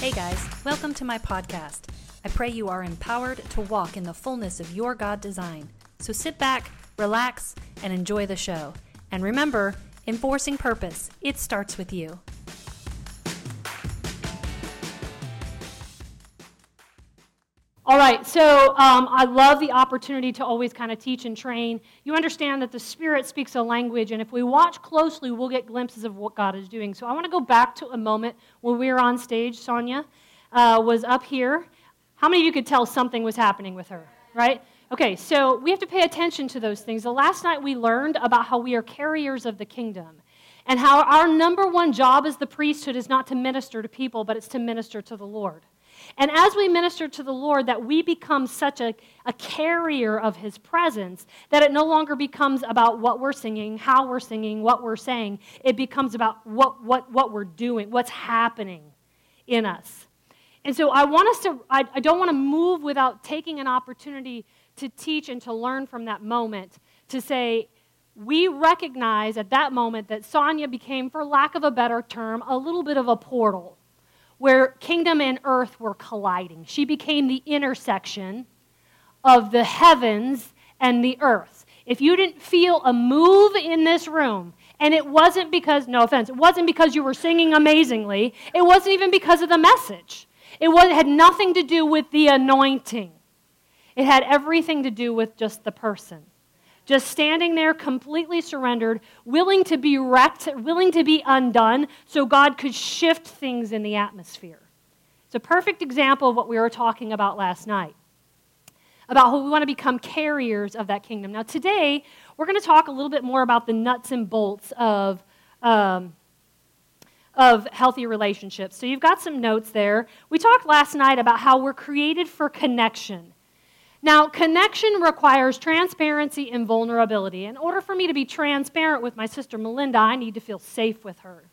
Hey guys, welcome to my podcast. I pray you are empowered to walk in the fullness of your God design. So sit back, relax, and enjoy the show. And remember, enforcing purpose, it starts with you. All right, so um, I love the opportunity to always kind of teach and train. You understand that the Spirit speaks a language, and if we watch closely, we'll get glimpses of what God is doing. So I want to go back to a moment when we were on stage. Sonia uh, was up here. How many of you could tell something was happening with her, right? Okay, so we have to pay attention to those things. The last night we learned about how we are carriers of the kingdom and how our number one job as the priesthood is not to minister to people, but it's to minister to the Lord. And as we minister to the Lord, that we become such a, a carrier of His presence that it no longer becomes about what we're singing, how we're singing, what we're saying. It becomes about what, what, what we're doing, what's happening in us. And so I want us to, I, I don't want to move without taking an opportunity to teach and to learn from that moment to say, we recognize at that moment that Sonia became, for lack of a better term, a little bit of a portal where kingdom and earth were colliding. She became the intersection of the heavens and the earth. If you didn't feel a move in this room, and it wasn't because, no offense, it wasn't because you were singing amazingly, it wasn't even because of the message. It, was, it had nothing to do with the anointing, it had everything to do with just the person just standing there completely surrendered, willing to be wrecked, willing to be undone, so God could shift things in the atmosphere. It's a perfect example of what we were talking about last night about how we want to become carriers of that kingdom. Now, today, we're going to talk a little bit more about the nuts and bolts of. Um, of healthy relationships. So, you've got some notes there. We talked last night about how we're created for connection. Now, connection requires transparency and vulnerability. In order for me to be transparent with my sister Melinda, I need to feel safe with her.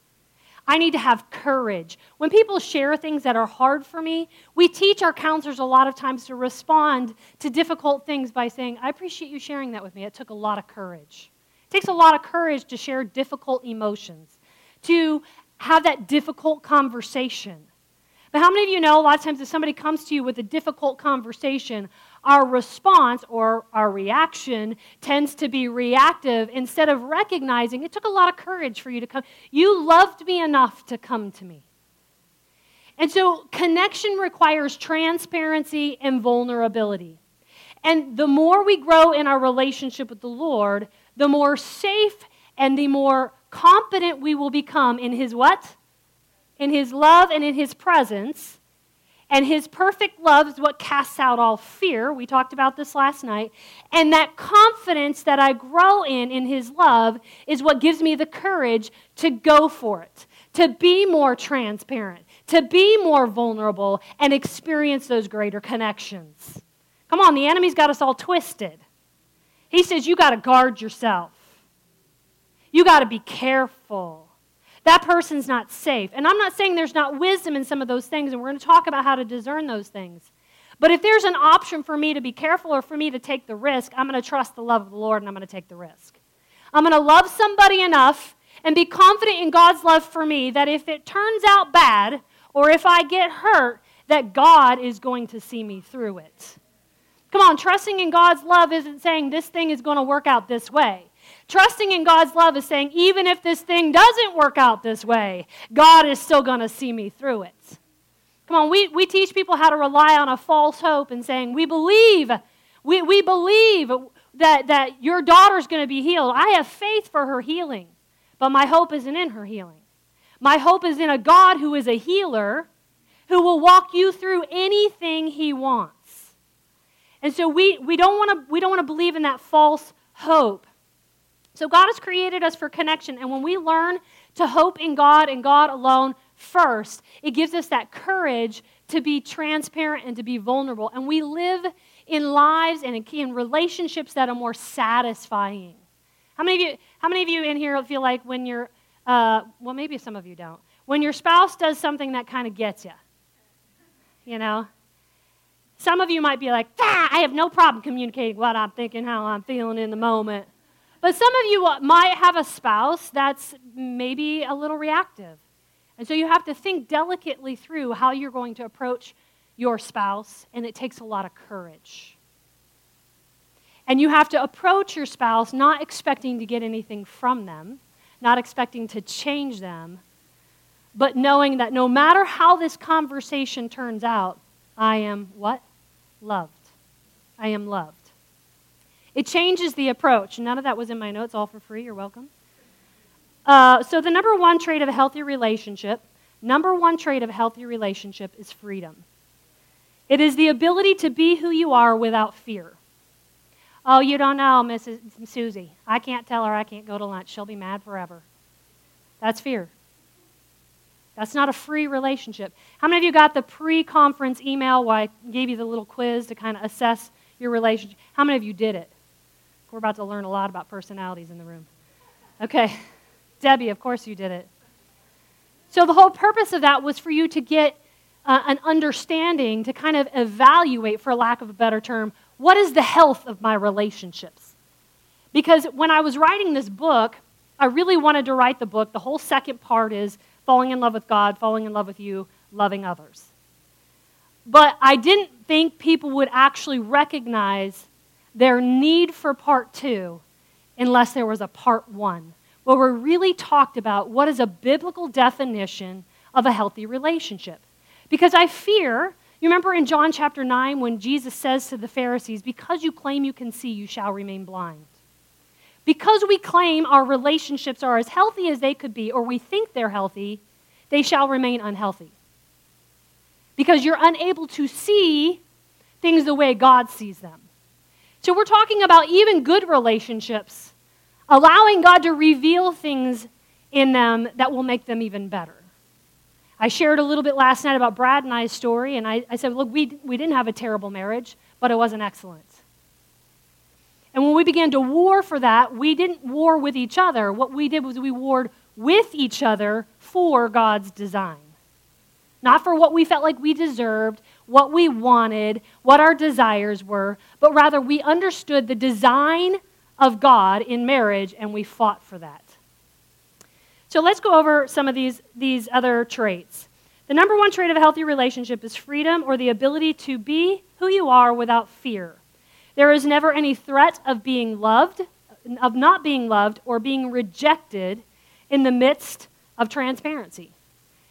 I need to have courage. When people share things that are hard for me, we teach our counselors a lot of times to respond to difficult things by saying, I appreciate you sharing that with me. It took a lot of courage. It takes a lot of courage to share difficult emotions, to have that difficult conversation. But how many of you know a lot of times if somebody comes to you with a difficult conversation, our response or our reaction tends to be reactive instead of recognizing it took a lot of courage for you to come. You loved me enough to come to me. And so connection requires transparency and vulnerability. And the more we grow in our relationship with the Lord, the more safe and the more competent we will become in His what? In His love and in His presence and his perfect love is what casts out all fear. We talked about this last night. And that confidence that I grow in, in his love, is what gives me the courage to go for it, to be more transparent, to be more vulnerable, and experience those greater connections. Come on, the enemy's got us all twisted. He says, You got to guard yourself, you got to be careful that person's not safe. And I'm not saying there's not wisdom in some of those things, and we're going to talk about how to discern those things. But if there's an option for me to be careful or for me to take the risk, I'm going to trust the love of the Lord and I'm going to take the risk. I'm going to love somebody enough and be confident in God's love for me that if it turns out bad or if I get hurt, that God is going to see me through it. Come on, trusting in God's love isn't saying this thing is going to work out this way. Trusting in God's love is saying, even if this thing doesn't work out this way, God is still going to see me through it. Come on, we, we teach people how to rely on a false hope and saying, we believe, we, we believe that, that your daughter's going to be healed. I have faith for her healing, but my hope isn't in her healing. My hope is in a God who is a healer who will walk you through anything he wants. And so we, we don't want to we don't want to believe in that false hope. So God has created us for connection. And when we learn to hope in God and God alone first, it gives us that courage to be transparent and to be vulnerable. And we live in lives and in relationships that are more satisfying. How many of you, how many of you in here feel like when you're, uh, well, maybe some of you don't, when your spouse does something that kind of gets you? You know? Some of you might be like, ah, I have no problem communicating what I'm thinking, how I'm feeling in the moment. But some of you might have a spouse that's maybe a little reactive. And so you have to think delicately through how you're going to approach your spouse, and it takes a lot of courage. And you have to approach your spouse not expecting to get anything from them, not expecting to change them, but knowing that no matter how this conversation turns out, I am what? Loved. I am loved. It changes the approach. None of that was in my notes, all for free. You're welcome. Uh, so, the number one trait of a healthy relationship, number one trait of a healthy relationship is freedom. It is the ability to be who you are without fear. Oh, you don't know, Mrs. Susie. I can't tell her I can't go to lunch. She'll be mad forever. That's fear. That's not a free relationship. How many of you got the pre conference email where I gave you the little quiz to kind of assess your relationship? How many of you did it? We're about to learn a lot about personalities in the room. Okay. Debbie, of course you did it. So the whole purpose of that was for you to get uh, an understanding, to kind of evaluate, for lack of a better term, what is the health of my relationships? Because when I was writing this book, I really wanted to write the book. The whole second part is falling in love with God, falling in love with you, loving others. But I didn't think people would actually recognize their need for part two unless there was a part one where we really talked about what is a biblical definition of a healthy relationship. Because I fear, you remember in John chapter 9 when Jesus says to the Pharisees, Because you claim you can see, you shall remain blind. Because we claim our relationships are as healthy as they could be, or we think they're healthy, they shall remain unhealthy. Because you're unable to see things the way God sees them. So we're talking about even good relationships allowing God to reveal things in them that will make them even better. I shared a little bit last night about Brad and I's story, and I, I said, Look, we, we didn't have a terrible marriage, but it wasn't excellent. And when we began to war for that, we didn't war with each other. What we did was we warred with each other for God's design. Not for what we felt like we deserved, what we wanted, what our desires were, but rather we understood the design of God in marriage, and we fought for that. So let's go over some of these, these other traits. The number one trait of a healthy relationship is freedom or the ability to be who you are without fear. There is never any threat of being loved, of not being loved, or being rejected in the midst of transparency.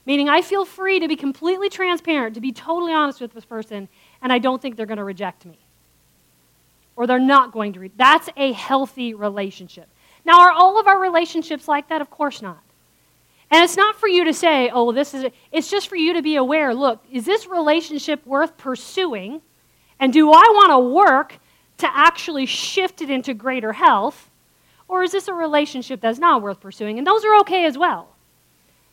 Meaning, I feel free to be completely transparent, to be totally honest with this person, and I don't think they're going to reject me or they're not going to read. That's a healthy relationship. Now, are all of our relationships like that? Of course not. And it's not for you to say, oh, this is, it's just for you to be aware look, is this relationship worth pursuing? And do I want to work to actually shift it into greater health? Or is this a relationship that's not worth pursuing? And those are okay as well.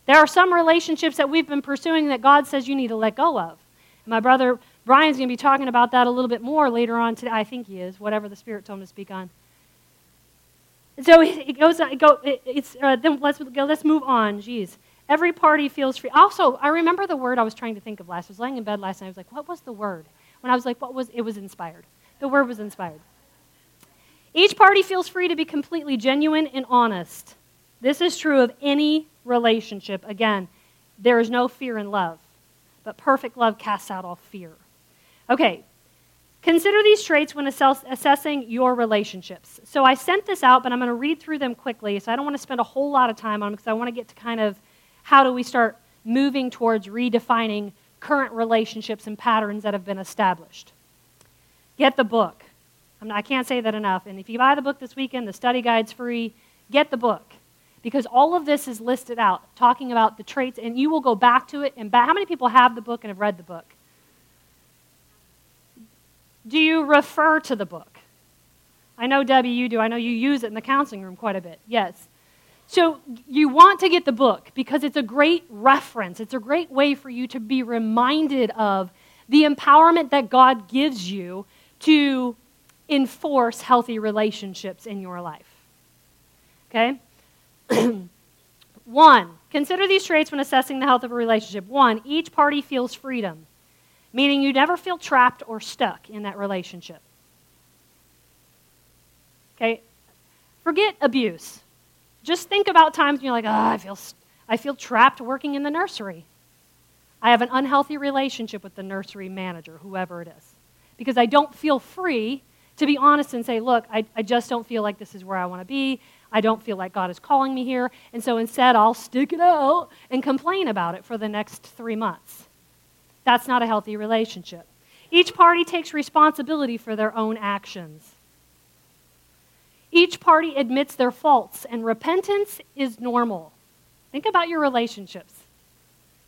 There are some relationships that we've been pursuing that God says you need to let go of. My brother Brian's going to be talking about that a little bit more later on today. I think he is, whatever the Spirit told him to speak on. So it goes. It go, it's uh, then let's go. Let's move on. Jeez, every party feels free. Also, I remember the word I was trying to think of last. I was laying in bed last night. I was like, what was the word? When I was like, what was? It was inspired. The word was inspired. Each party feels free to be completely genuine and honest. This is true of any relationship. Again, there is no fear in love, but perfect love casts out all fear. Okay, consider these traits when assessing your relationships. So I sent this out, but I'm going to read through them quickly. So I don't want to spend a whole lot of time on them because I want to get to kind of how do we start moving towards redefining current relationships and patterns that have been established. Get the book. I can't say that enough. And if you buy the book this weekend, the study guide's free. Get the book because all of this is listed out, talking about the traits, and you will go back to it. And back. How many people have the book and have read the book? Do you refer to the book? I know, Debbie, you do. I know you use it in the counseling room quite a bit. Yes. So you want to get the book because it's a great reference. It's a great way for you to be reminded of the empowerment that God gives you to enforce healthy relationships in your life. Okay? One, consider these traits when assessing the health of a relationship. One, each party feels freedom meaning you never feel trapped or stuck in that relationship. Okay? Forget abuse. Just think about times when you're like, oh, I feel, I feel trapped working in the nursery. I have an unhealthy relationship with the nursery manager, whoever it is, because I don't feel free to be honest and say, look, I, I just don't feel like this is where I want to be. I don't feel like God is calling me here. And so instead, I'll stick it out and complain about it for the next three months. That's not a healthy relationship. Each party takes responsibility for their own actions. Each party admits their faults, and repentance is normal. Think about your relationships.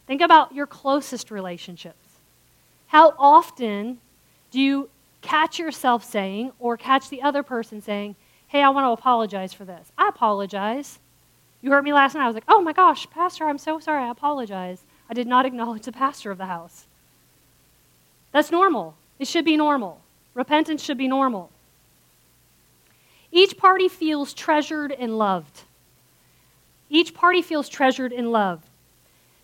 Think about your closest relationships. How often do you catch yourself saying, or catch the other person saying, Hey, I want to apologize for this? I apologize. You heard me last night. I was like, Oh my gosh, Pastor, I'm so sorry. I apologize. I did not acknowledge the pastor of the house. That's normal. It should be normal. Repentance should be normal. Each party feels treasured and loved. Each party feels treasured and loved.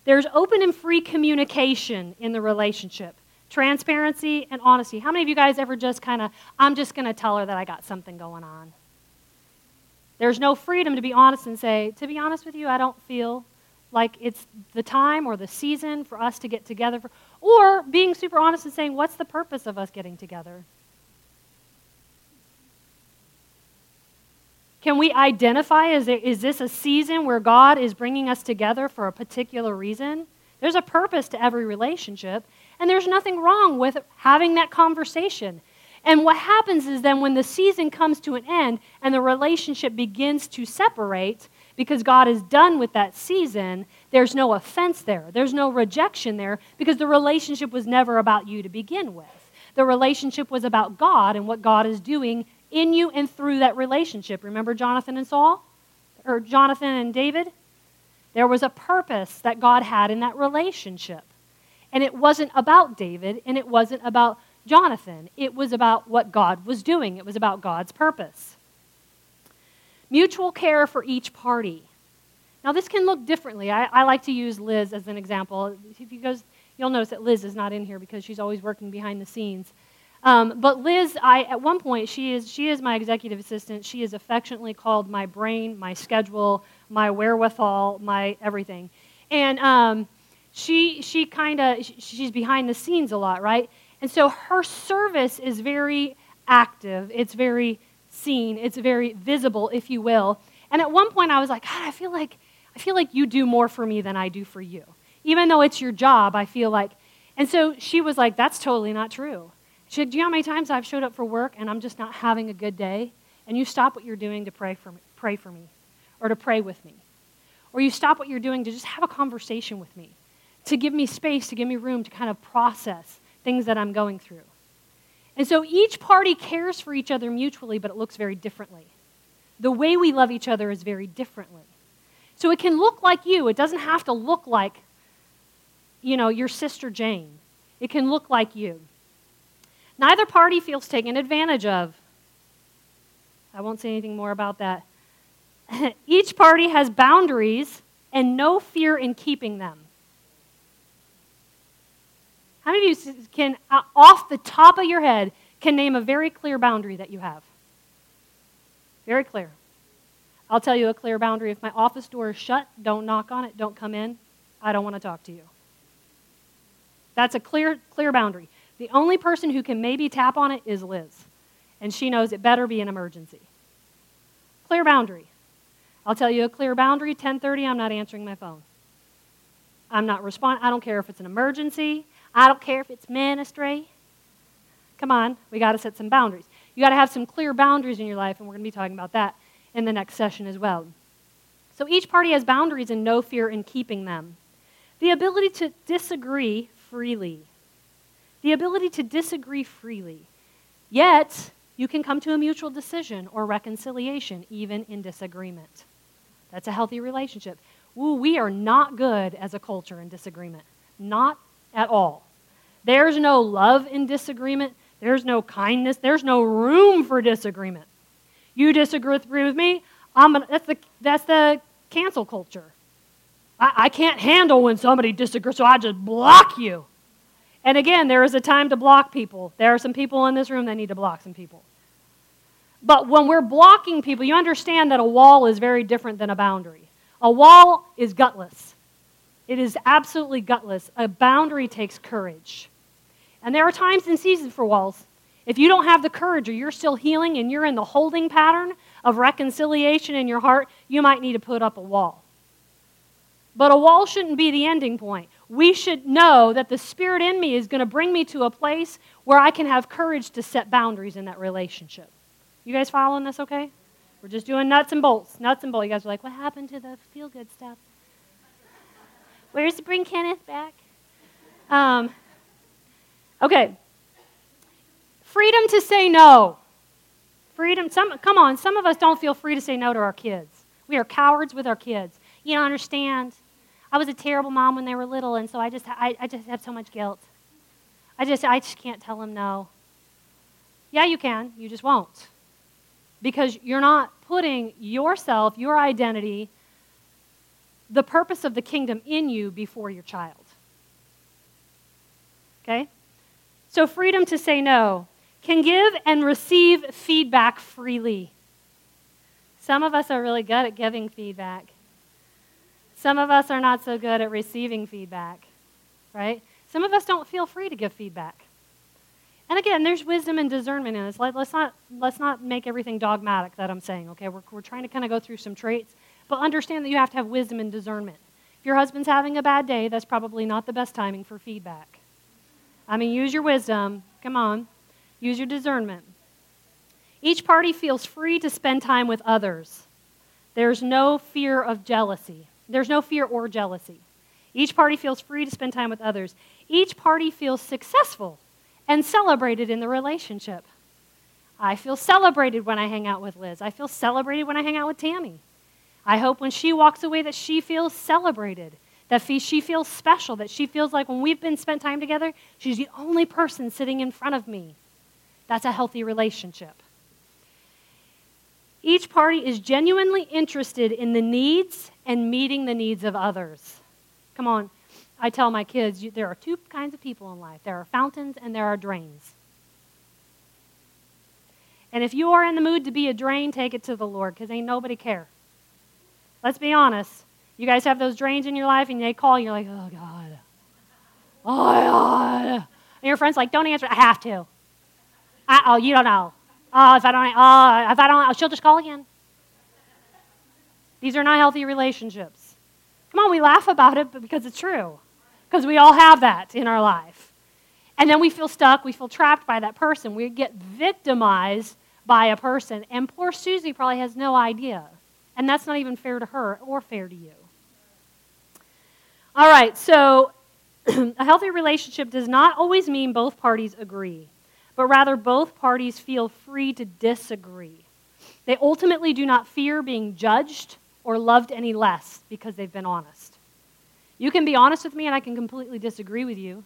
There's open and free communication in the relationship, transparency and honesty. How many of you guys ever just kind of, I'm just going to tell her that I got something going on? There's no freedom to be honest and say, to be honest with you, I don't feel like it's the time or the season for us to get together. For, or being super honest and saying, what's the purpose of us getting together? Can we identify is, there, is this a season where God is bringing us together for a particular reason? There's a purpose to every relationship, and there's nothing wrong with having that conversation. And what happens is then when the season comes to an end and the relationship begins to separate, because God is done with that season, there's no offense there. There's no rejection there because the relationship was never about you to begin with. The relationship was about God and what God is doing in you and through that relationship. Remember Jonathan and Saul? Or Jonathan and David? There was a purpose that God had in that relationship. And it wasn't about David and it wasn't about Jonathan. It was about what God was doing, it was about God's purpose. Mutual care for each party. Now, this can look differently. I, I like to use Liz as an example. If you guys, you'll notice that Liz is not in here because she's always working behind the scenes. Um, but Liz, I, at one point, she is, she is my executive assistant. She is affectionately called my brain, my schedule, my wherewithal, my everything. And um, she, she kind of, she's behind the scenes a lot, right? And so her service is very active. It's very seen. It's very visible, if you will. And at one point I was like, God, I feel like I feel like you do more for me than I do for you. Even though it's your job, I feel like and so she was like, That's totally not true. She said, Do you know how many times I've showed up for work and I'm just not having a good day? And you stop what you're doing to pray for me, pray for me or to pray with me. Or you stop what you're doing to just have a conversation with me, to give me space, to give me room to kind of process things that I'm going through. And so each party cares for each other mutually, but it looks very differently. The way we love each other is very differently. So it can look like you. It doesn't have to look like, you know, your sister Jane. It can look like you. Neither party feels taken advantage of. I won't say anything more about that. Each party has boundaries and no fear in keeping them. How many of you can, uh, off the top of your head, can name a very clear boundary that you have? Very clear. I'll tell you a clear boundary. If my office door is shut, don't knock on it, don't come in. I don't want to talk to you. That's a clear, clear boundary. The only person who can maybe tap on it is Liz, and she knows it better be an emergency. Clear boundary. I'll tell you a clear boundary. 10:30, I'm not answering my phone. I'm not responding. I don't care if it's an emergency. I don't care if it's ministry. Come on, we got to set some boundaries. You got to have some clear boundaries in your life, and we're going to be talking about that in the next session as well. So each party has boundaries and no fear in keeping them. The ability to disagree freely. The ability to disagree freely. Yet, you can come to a mutual decision or reconciliation even in disagreement. That's a healthy relationship. Ooh, we are not good as a culture in disagreement. Not at all. There's no love in disagreement. There's no kindness. There's no room for disagreement. You disagree with me, I'm gonna, that's, the, that's the cancel culture. I, I can't handle when somebody disagrees, so I just block you. And again, there is a time to block people. There are some people in this room that need to block some people. But when we're blocking people, you understand that a wall is very different than a boundary. A wall is gutless. It is absolutely gutless. A boundary takes courage. And there are times and seasons for walls. If you don't have the courage or you're still healing and you're in the holding pattern of reconciliation in your heart, you might need to put up a wall. But a wall shouldn't be the ending point. We should know that the Spirit in me is going to bring me to a place where I can have courage to set boundaries in that relationship. You guys following this okay? We're just doing nuts and bolts. Nuts and bolts. You guys are like, what happened to the feel good stuff? Where's bring Kenneth back? Um, okay. Freedom to say no. Freedom. Some, come on, some of us don't feel free to say no to our kids. We are cowards with our kids. You don't understand. I was a terrible mom when they were little, and so I just, I, I just have so much guilt. I just, I just can't tell them no. Yeah, you can. You just won't. Because you're not putting yourself, your identity, the purpose of the kingdom in you before your child. Okay? So, freedom to say no can give and receive feedback freely. Some of us are really good at giving feedback. Some of us are not so good at receiving feedback, right? Some of us don't feel free to give feedback. And again, there's wisdom and discernment in this. Let, us not, let's not make everything dogmatic that I'm saying, okay? We're, we're trying to kind of go through some traits but understand that you have to have wisdom and discernment. If your husband's having a bad day, that's probably not the best timing for feedback. I mean, use your wisdom. Come on. Use your discernment. Each party feels free to spend time with others. There's no fear of jealousy. There's no fear or jealousy. Each party feels free to spend time with others. Each party feels successful and celebrated in the relationship. I feel celebrated when I hang out with Liz. I feel celebrated when I hang out with Tammy. I hope when she walks away that she feels celebrated, that she feels special, that she feels like when we've been spent time together, she's the only person sitting in front of me. That's a healthy relationship. Each party is genuinely interested in the needs and meeting the needs of others. Come on. I tell my kids there are two kinds of people in life there are fountains and there are drains. And if you are in the mood to be a drain, take it to the Lord because ain't nobody care. Let's be honest. You guys have those drains in your life and they call, you're like, oh God. Oh God. And your friend's like, don't answer. I have to. I, oh, you don't know. Oh, if I don't, oh, if I don't, oh, she'll just call again. These are not healthy relationships. Come on, we laugh about it but because it's true. Because we all have that in our life. And then we feel stuck, we feel trapped by that person. We get victimized by a person. And poor Susie probably has no idea. And that's not even fair to her or fair to you. All right, so a healthy relationship does not always mean both parties agree, but rather both parties feel free to disagree. They ultimately do not fear being judged or loved any less because they've been honest. You can be honest with me and I can completely disagree with you,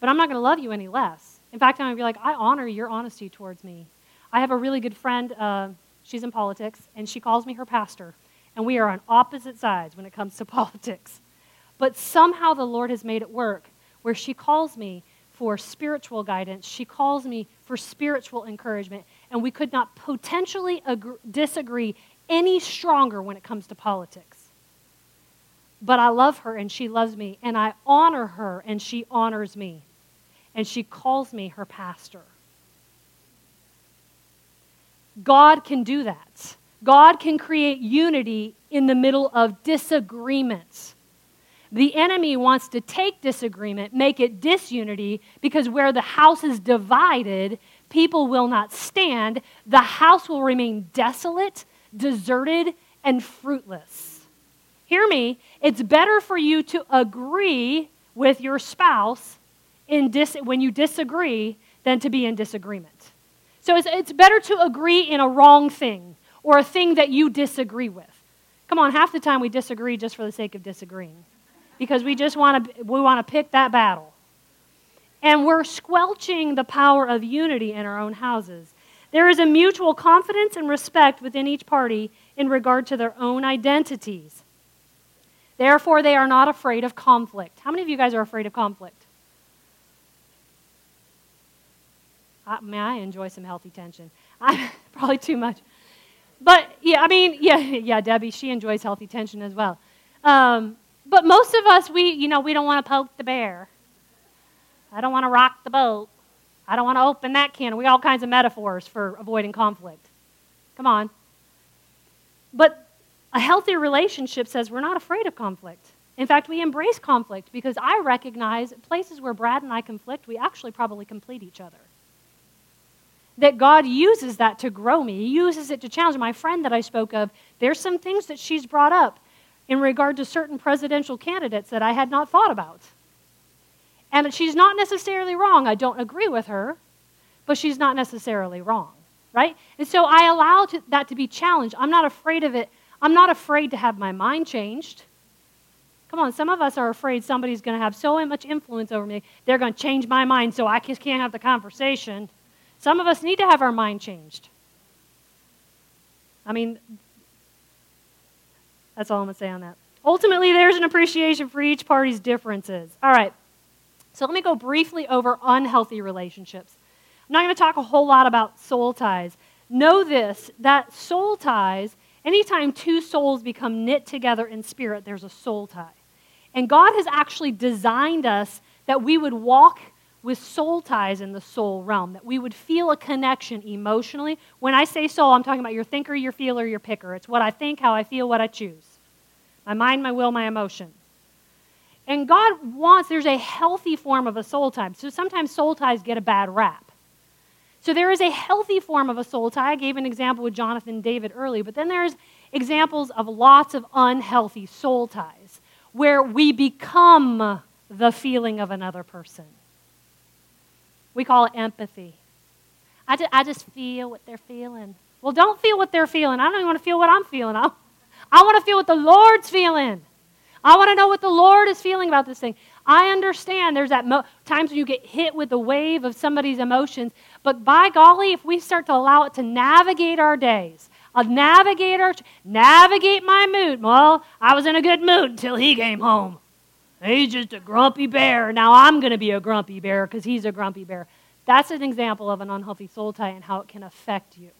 but I'm not going to love you any less. In fact, I'm going to be like, I honor your honesty towards me. I have a really good friend. Uh, She's in politics, and she calls me her pastor. And we are on opposite sides when it comes to politics. But somehow the Lord has made it work where she calls me for spiritual guidance. She calls me for spiritual encouragement. And we could not potentially agree, disagree any stronger when it comes to politics. But I love her and she loves me. And I honor her and she honors me. And she calls me her pastor. God can do that. God can create unity in the middle of disagreements. The enemy wants to take disagreement, make it disunity, because where the house is divided, people will not stand. The house will remain desolate, deserted, and fruitless. Hear me, it's better for you to agree with your spouse in dis- when you disagree than to be in disagreement. So it's, it's better to agree in a wrong thing or a thing that you disagree with. Come on, half the time we disagree just for the sake of disagreeing because we just want to we want to pick that battle. And we're squelching the power of unity in our own houses. There is a mutual confidence and respect within each party in regard to their own identities. Therefore, they are not afraid of conflict. How many of you guys are afraid of conflict? I, man, I enjoy some healthy tension. I, probably too much. But yeah, I mean, yeah, yeah, Debbie, she enjoys healthy tension as well. Um, but most of us, we, you know, we don't want to poke the bear. I don't want to rock the boat. I don't want to open that can. We got all kinds of metaphors for avoiding conflict. Come on. But a healthy relationship says we're not afraid of conflict. In fact, we embrace conflict because I recognize places where Brad and I conflict, we actually probably complete each other. That God uses that to grow me. He uses it to challenge my friend that I spoke of. There's some things that she's brought up in regard to certain presidential candidates that I had not thought about. And she's not necessarily wrong. I don't agree with her, but she's not necessarily wrong, right? And so I allow to, that to be challenged. I'm not afraid of it. I'm not afraid to have my mind changed. Come on, some of us are afraid somebody's going to have so much influence over me, they're going to change my mind so I just can't have the conversation. Some of us need to have our mind changed. I mean, that's all I'm going to say on that. Ultimately, there's an appreciation for each party's differences. All right. So let me go briefly over unhealthy relationships. I'm not going to talk a whole lot about soul ties. Know this that soul ties, anytime two souls become knit together in spirit, there's a soul tie. And God has actually designed us that we would walk with soul ties in the soul realm, that we would feel a connection emotionally. When I say soul, I'm talking about your thinker, your feeler, your picker. It's what I think, how I feel, what I choose. My mind, my will, my emotion. And God wants, there's a healthy form of a soul tie. So sometimes soul ties get a bad rap. So there is a healthy form of a soul tie. I gave an example with Jonathan David early, but then there's examples of lots of unhealthy soul ties where we become the feeling of another person. We call it empathy. I just, I just feel what they're feeling. Well, don't feel what they're feeling. I don't even want to feel what I'm feeling. I, I want to feel what the Lord's feeling. I want to know what the Lord is feeling about this thing. I understand there's that mo- times when you get hit with the wave of somebody's emotions, but by golly, if we start to allow it to navigate our days, uh, a navigator, navigate my mood. Well, I was in a good mood until he came home. He's just a grumpy bear. Now I'm going to be a grumpy bear because he's a grumpy bear. That's an example of an unhealthy soul tie and how it can affect you.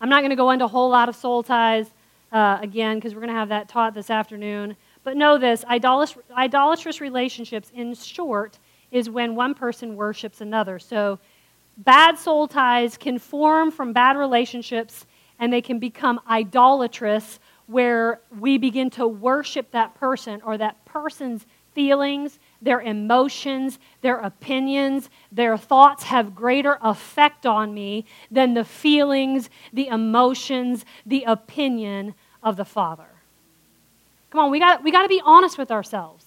I'm not going to go into a whole lot of soul ties uh, again, because we're going to have that taught this afternoon. But know this idolatrous, idolatrous relationships, in short, is when one person worships another. So bad soul ties can form from bad relationships and they can become idolatrous where we begin to worship that person or that person's feelings, their emotions, their opinions, their thoughts have greater effect on me than the feelings, the emotions, the opinion of the Father. Come on, we got, we got to be honest with ourselves.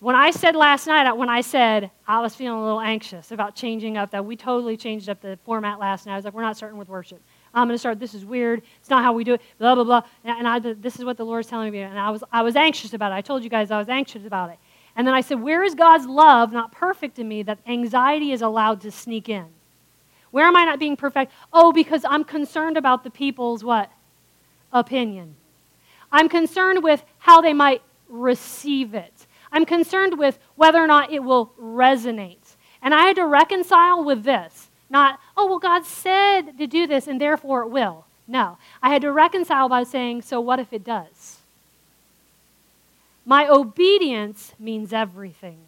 When I said last night, when I said I was feeling a little anxious about changing up that, we totally changed up the format last night. I was like, we're not starting with worship. I'm going to start, this is weird. It's not how we do it, blah, blah, blah. And I, this is what the Lord's telling me. And I was, I was anxious about it. I told you guys I was anxious about it. And then I said, where is God's love not perfect in me that anxiety is allowed to sneak in? Where am I not being perfect? Oh, because I'm concerned about the people's what? opinion. I'm concerned with how they might receive it. I'm concerned with whether or not it will resonate. And I had to reconcile with this. Not, oh, well, God said to do this and therefore it will. No. I had to reconcile by saying, so what if it does? My obedience means everything.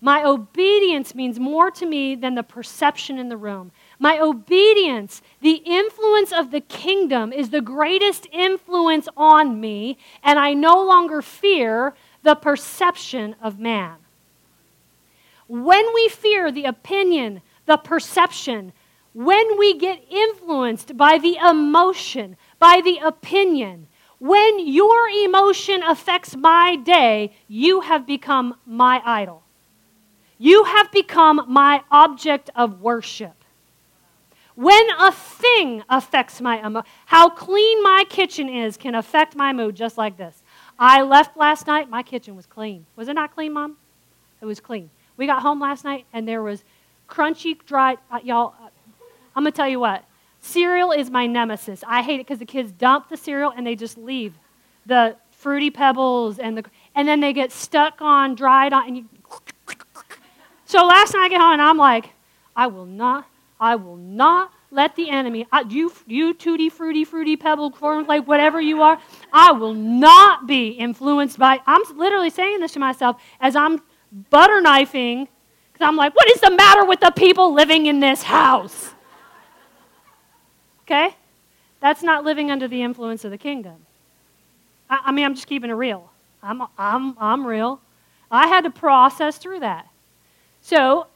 My obedience means more to me than the perception in the room. My obedience, the influence of the kingdom, is the greatest influence on me, and I no longer fear the perception of man. When we fear the opinion, the perception, when we get influenced by the emotion, by the opinion, when your emotion affects my day, you have become my idol. You have become my object of worship. When a thing affects my emotion, how clean my kitchen is can affect my mood just like this. I left last night, my kitchen was clean. Was it not clean, Mom? It was clean. We got home last night and there was crunchy, dried, uh, y'all, uh, I'm going to tell you what. Cereal is my nemesis. I hate it because the kids dump the cereal and they just leave the fruity pebbles and the and then they get stuck on dried on and you so last night I get home and I'm like, I will not I will not let the enemy, I, you, you tutti fruity, fruity pebble, cornflake, whatever you are, I will not be influenced by. I'm literally saying this to myself as I'm butter knifing, because I'm like, what is the matter with the people living in this house? Okay? That's not living under the influence of the kingdom. I, I mean, I'm just keeping it real. I'm, I'm, I'm real. I had to process through that. So,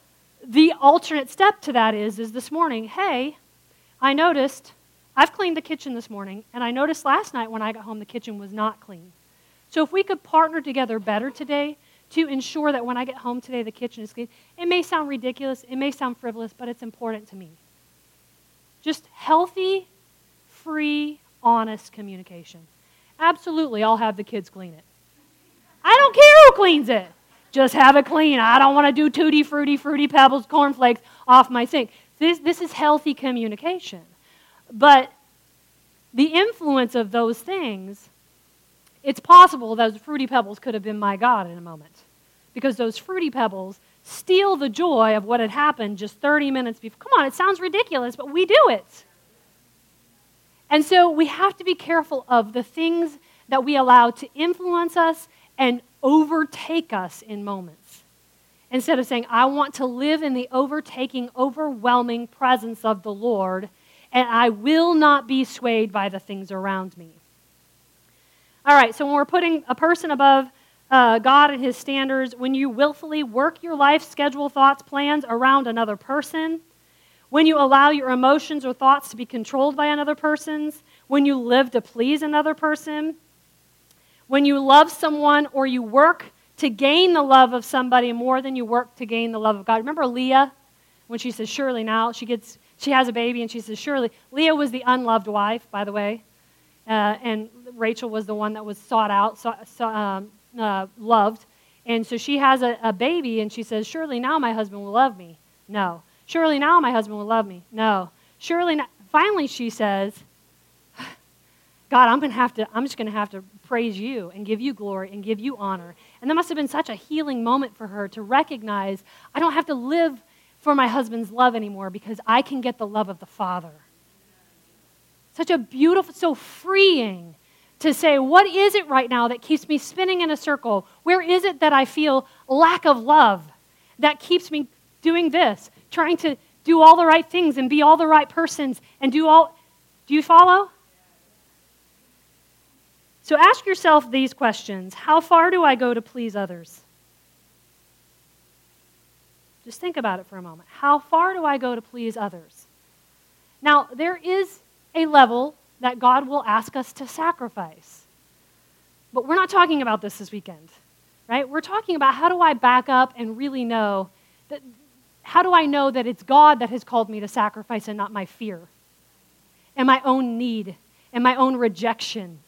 the alternate step to that is, is this morning, hey, I noticed, I've cleaned the kitchen this morning, and I noticed last night when I got home the kitchen was not clean. So if we could partner together better today to ensure that when I get home today the kitchen is clean, it may sound ridiculous, it may sound frivolous, but it's important to me. Just healthy, free, honest communication. Absolutely, I'll have the kids clean it. I don't care who cleans it. Just have it clean. I don't want to do tutti fruity, fruity pebbles, cornflakes off my sink. This, this is healthy communication. But the influence of those things, it's possible those fruity pebbles could have been my God in a moment. Because those fruity pebbles steal the joy of what had happened just 30 minutes before. Come on, it sounds ridiculous, but we do it. And so we have to be careful of the things that we allow to influence us and overtake us in moments. Instead of saying, I want to live in the overtaking, overwhelming presence of the Lord, and I will not be swayed by the things around me. All right, so when we're putting a person above uh, God and his standards, when you willfully work your life, schedule, thoughts, plans around another person, when you allow your emotions or thoughts to be controlled by another person's, when you live to please another person, when you love someone or you work to gain the love of somebody more than you work to gain the love of God. Remember Leah when she says, Surely now, she gets she has a baby and she says, Surely. Leah was the unloved wife, by the way. Uh, and Rachel was the one that was sought out, um, uh, loved. And so she has a, a baby and she says, Surely now my husband will love me. No. Surely now my husband will love me. No. Surely now. Finally, she says, God, I'm going to have to, I'm just going to have to praise you and give you glory and give you honor. And that must have been such a healing moment for her to recognize I don't have to live for my husband's love anymore because I can get the love of the Father. Such a beautiful, so freeing to say, what is it right now that keeps me spinning in a circle? Where is it that I feel lack of love that keeps me doing this, trying to do all the right things and be all the right persons and do all. Do you follow? So ask yourself these questions How far do I go to please others? Just think about it for a moment. How far do I go to please others? Now, there is a level that God will ask us to sacrifice. But we're not talking about this this weekend, right? We're talking about how do I back up and really know that, how do I know that it's God that has called me to sacrifice and not my fear and my own need and my own rejection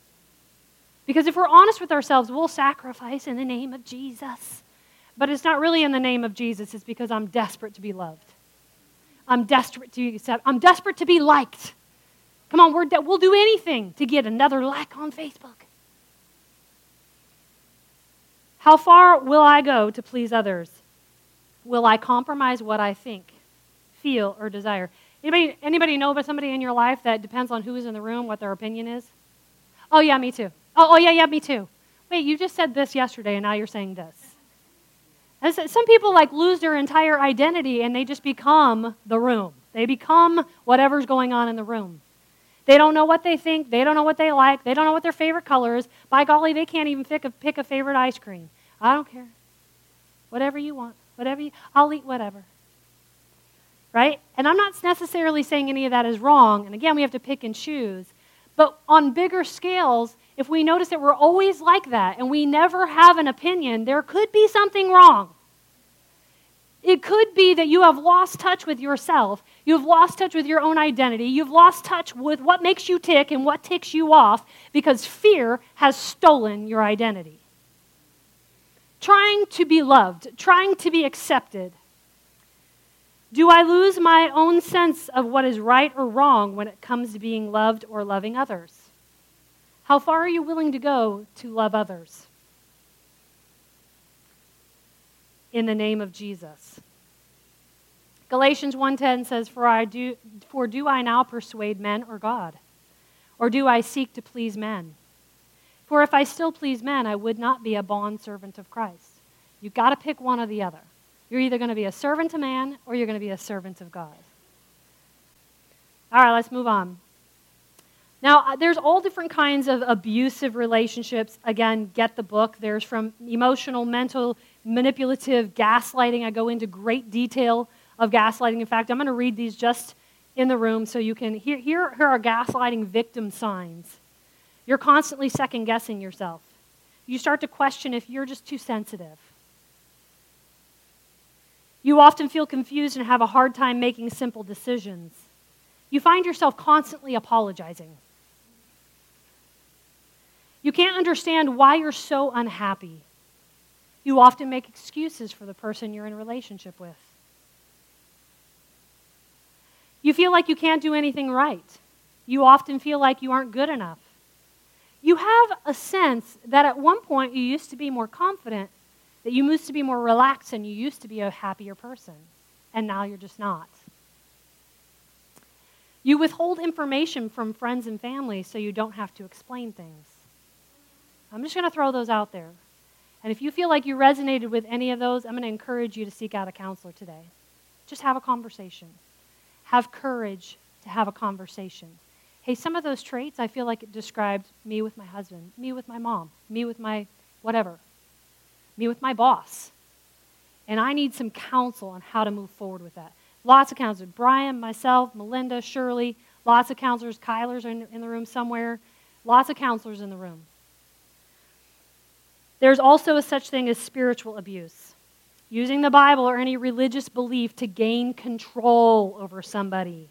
because if we're honest with ourselves, we'll sacrifice in the name of Jesus. But it's not really in the name of Jesus, it's because I'm desperate to be loved. I'm desperate to accept. I'm desperate to be liked. Come on, we're de- we'll do anything to get another like on Facebook. How far will I go to please others? Will I compromise what I think, feel, or desire? Anybody, anybody know about somebody in your life that depends on who is in the room, what their opinion is? Oh, yeah, me too. Oh, oh, yeah, yeah, me too. Wait, you just said this yesterday and now you're saying this. Some people like lose their entire identity and they just become the room. They become whatever's going on in the room. They don't know what they think. They don't know what they like. They don't know what their favorite color is. By golly, they can't even pick a, pick a favorite ice cream. I don't care. Whatever you want. Whatever you, I'll eat whatever. Right? And I'm not necessarily saying any of that is wrong. And again, we have to pick and choose. But on bigger scales, if we notice that we're always like that and we never have an opinion, there could be something wrong. It could be that you have lost touch with yourself. You have lost touch with your own identity. You've lost touch with what makes you tick and what ticks you off because fear has stolen your identity. Trying to be loved, trying to be accepted. Do I lose my own sense of what is right or wrong when it comes to being loved or loving others? How far are you willing to go to love others? In the name of Jesus. Galatians 1:10 says, "For I do for do I now persuade men or God? Or do I seek to please men? For if I still please men, I would not be a bondservant of Christ." You've got to pick one or the other. You're either going to be a servant to man or you're going to be a servant of God. All right, let's move on. Now, uh, there's all different kinds of abusive relationships. Again, get the book. There's from emotional, mental, manipulative, gaslighting. I go into great detail of gaslighting. In fact, I'm going to read these just in the room so you can hear. Here, here are gaslighting victim signs. You're constantly second guessing yourself. You start to question if you're just too sensitive. You often feel confused and have a hard time making simple decisions. You find yourself constantly apologizing. You can't understand why you're so unhappy. You often make excuses for the person you're in relationship with. You feel like you can't do anything right. You often feel like you aren't good enough. You have a sense that at one point you used to be more confident, that you used to be more relaxed, and you used to be a happier person, and now you're just not. You withhold information from friends and family so you don't have to explain things. I'm just going to throw those out there. And if you feel like you resonated with any of those, I'm going to encourage you to seek out a counselor today. Just have a conversation. Have courage to have a conversation. Hey, some of those traits I feel like it described me with my husband, me with my mom, me with my whatever, me with my boss. And I need some counsel on how to move forward with that. Lots of counselors. Brian, myself, Melinda, Shirley, lots of counselors. Kyler's in, in the room somewhere. Lots of counselors in the room. There's also a such thing as spiritual abuse using the Bible or any religious belief to gain control over somebody.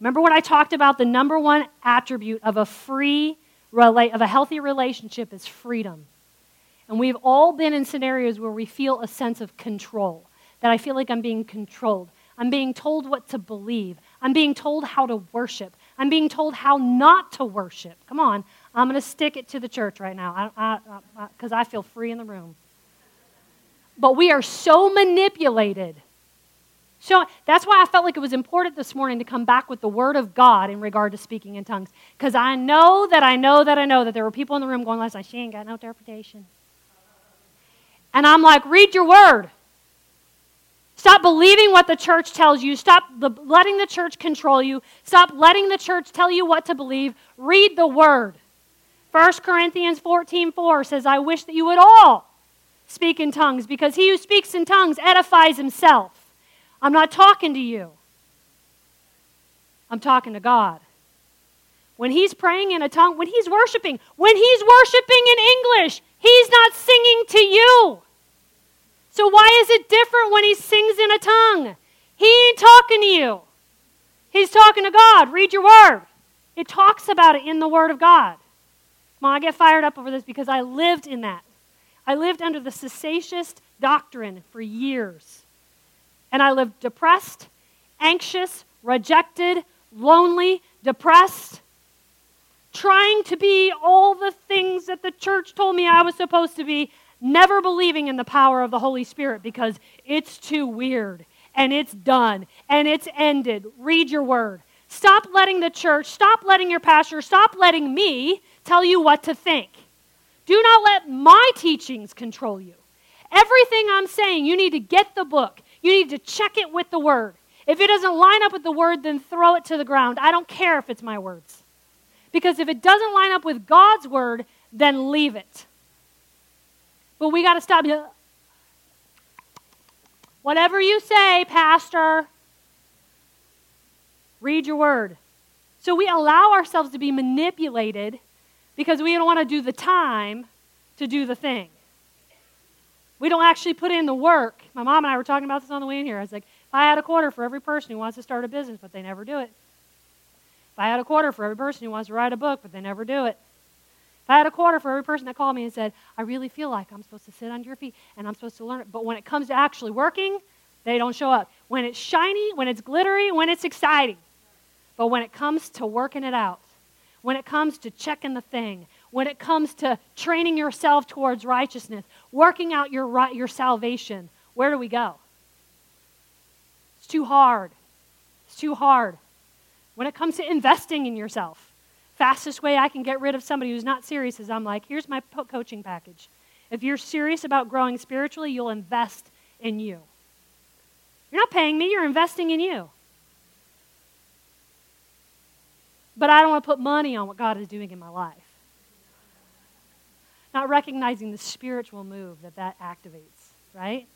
Remember what I talked about? The number one attribute of a free, of a healthy relationship is freedom. And we've all been in scenarios where we feel a sense of control, that I feel like I'm being controlled. I'm being told what to believe. I'm being told how to worship. I'm being told how not to worship. Come on, I'm going to stick it to the church right now because I, I, I, I feel free in the room. But we are so manipulated. So that's why I felt like it was important this morning to come back with the word of God in regard to speaking in tongues. Because I know that I know that I know that there were people in the room going last night, she ain't got no interpretation. And I'm like, read your word. Stop believing what the church tells you. Stop letting the church control you. Stop letting the church tell you what to believe. Read the word. 1 Corinthians 14 4 says, I wish that you would all speak in tongues because he who speaks in tongues edifies himself. I'm not talking to you, I'm talking to God. When he's praying in a tongue, when he's worshiping, when he's worshiping in English, he's not singing to you. So why is it different when he sings in a tongue? He ain't talking to you. He's talking to God. Read your word. It talks about it in the word of God. Come I get fired up over this because I lived in that. I lived under the cessationist doctrine for years. And I lived depressed, anxious, rejected, lonely, depressed, trying to be all the things that the church told me I was supposed to be, never believing in the power of the Holy Spirit because it's too weird and it's done and it's ended. Read your word. Stop letting the church, stop letting your pastor, stop letting me tell you what to think. Do not let my teachings control you. Everything I'm saying, you need to get the book. You need to check it with the word. If it doesn't line up with the word, then throw it to the ground. I don't care if it's my words. Because if it doesn't line up with God's word, then leave it. But we got to stop. You. Whatever you say, Pastor, read your word. So we allow ourselves to be manipulated because we don't want to do the time to do the thing. We don't actually put in the work. My mom and I were talking about this on the way in here. I was like, if I had a quarter for every person who wants to start a business, but they never do it. If I had a quarter for every person who wants to write a book, but they never do it. If I had a quarter for every person that called me and said, I really feel like I'm supposed to sit under your feet and I'm supposed to learn it, but when it comes to actually working, they don't show up. When it's shiny, when it's glittery, when it's exciting. But when it comes to working it out, when it comes to checking the thing, when it comes to training yourself towards righteousness, working out your, your salvation, where do we go? It's too hard. It's too hard. When it comes to investing in yourself, fastest way I can get rid of somebody who's not serious is I'm like, here's my coaching package. If you're serious about growing spiritually, you'll invest in you. You're not paying me, you're investing in you. But I don't want to put money on what God is doing in my life. Not recognizing the spiritual move that that activates, right?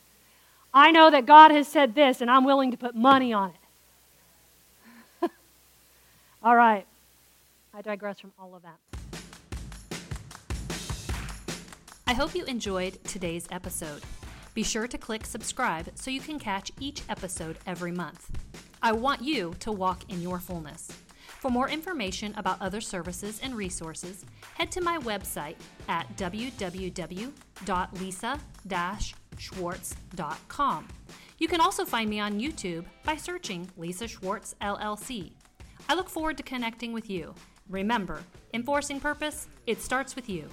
I know that God has said this, and I'm willing to put money on it. all right. I digress from all of that. I hope you enjoyed today's episode. Be sure to click subscribe so you can catch each episode every month. I want you to walk in your fullness. For more information about other services and resources, head to my website at www.lisa-schwartz.com. You can also find me on YouTube by searching Lisa Schwartz LLC. I look forward to connecting with you. Remember, enforcing purpose, it starts with you.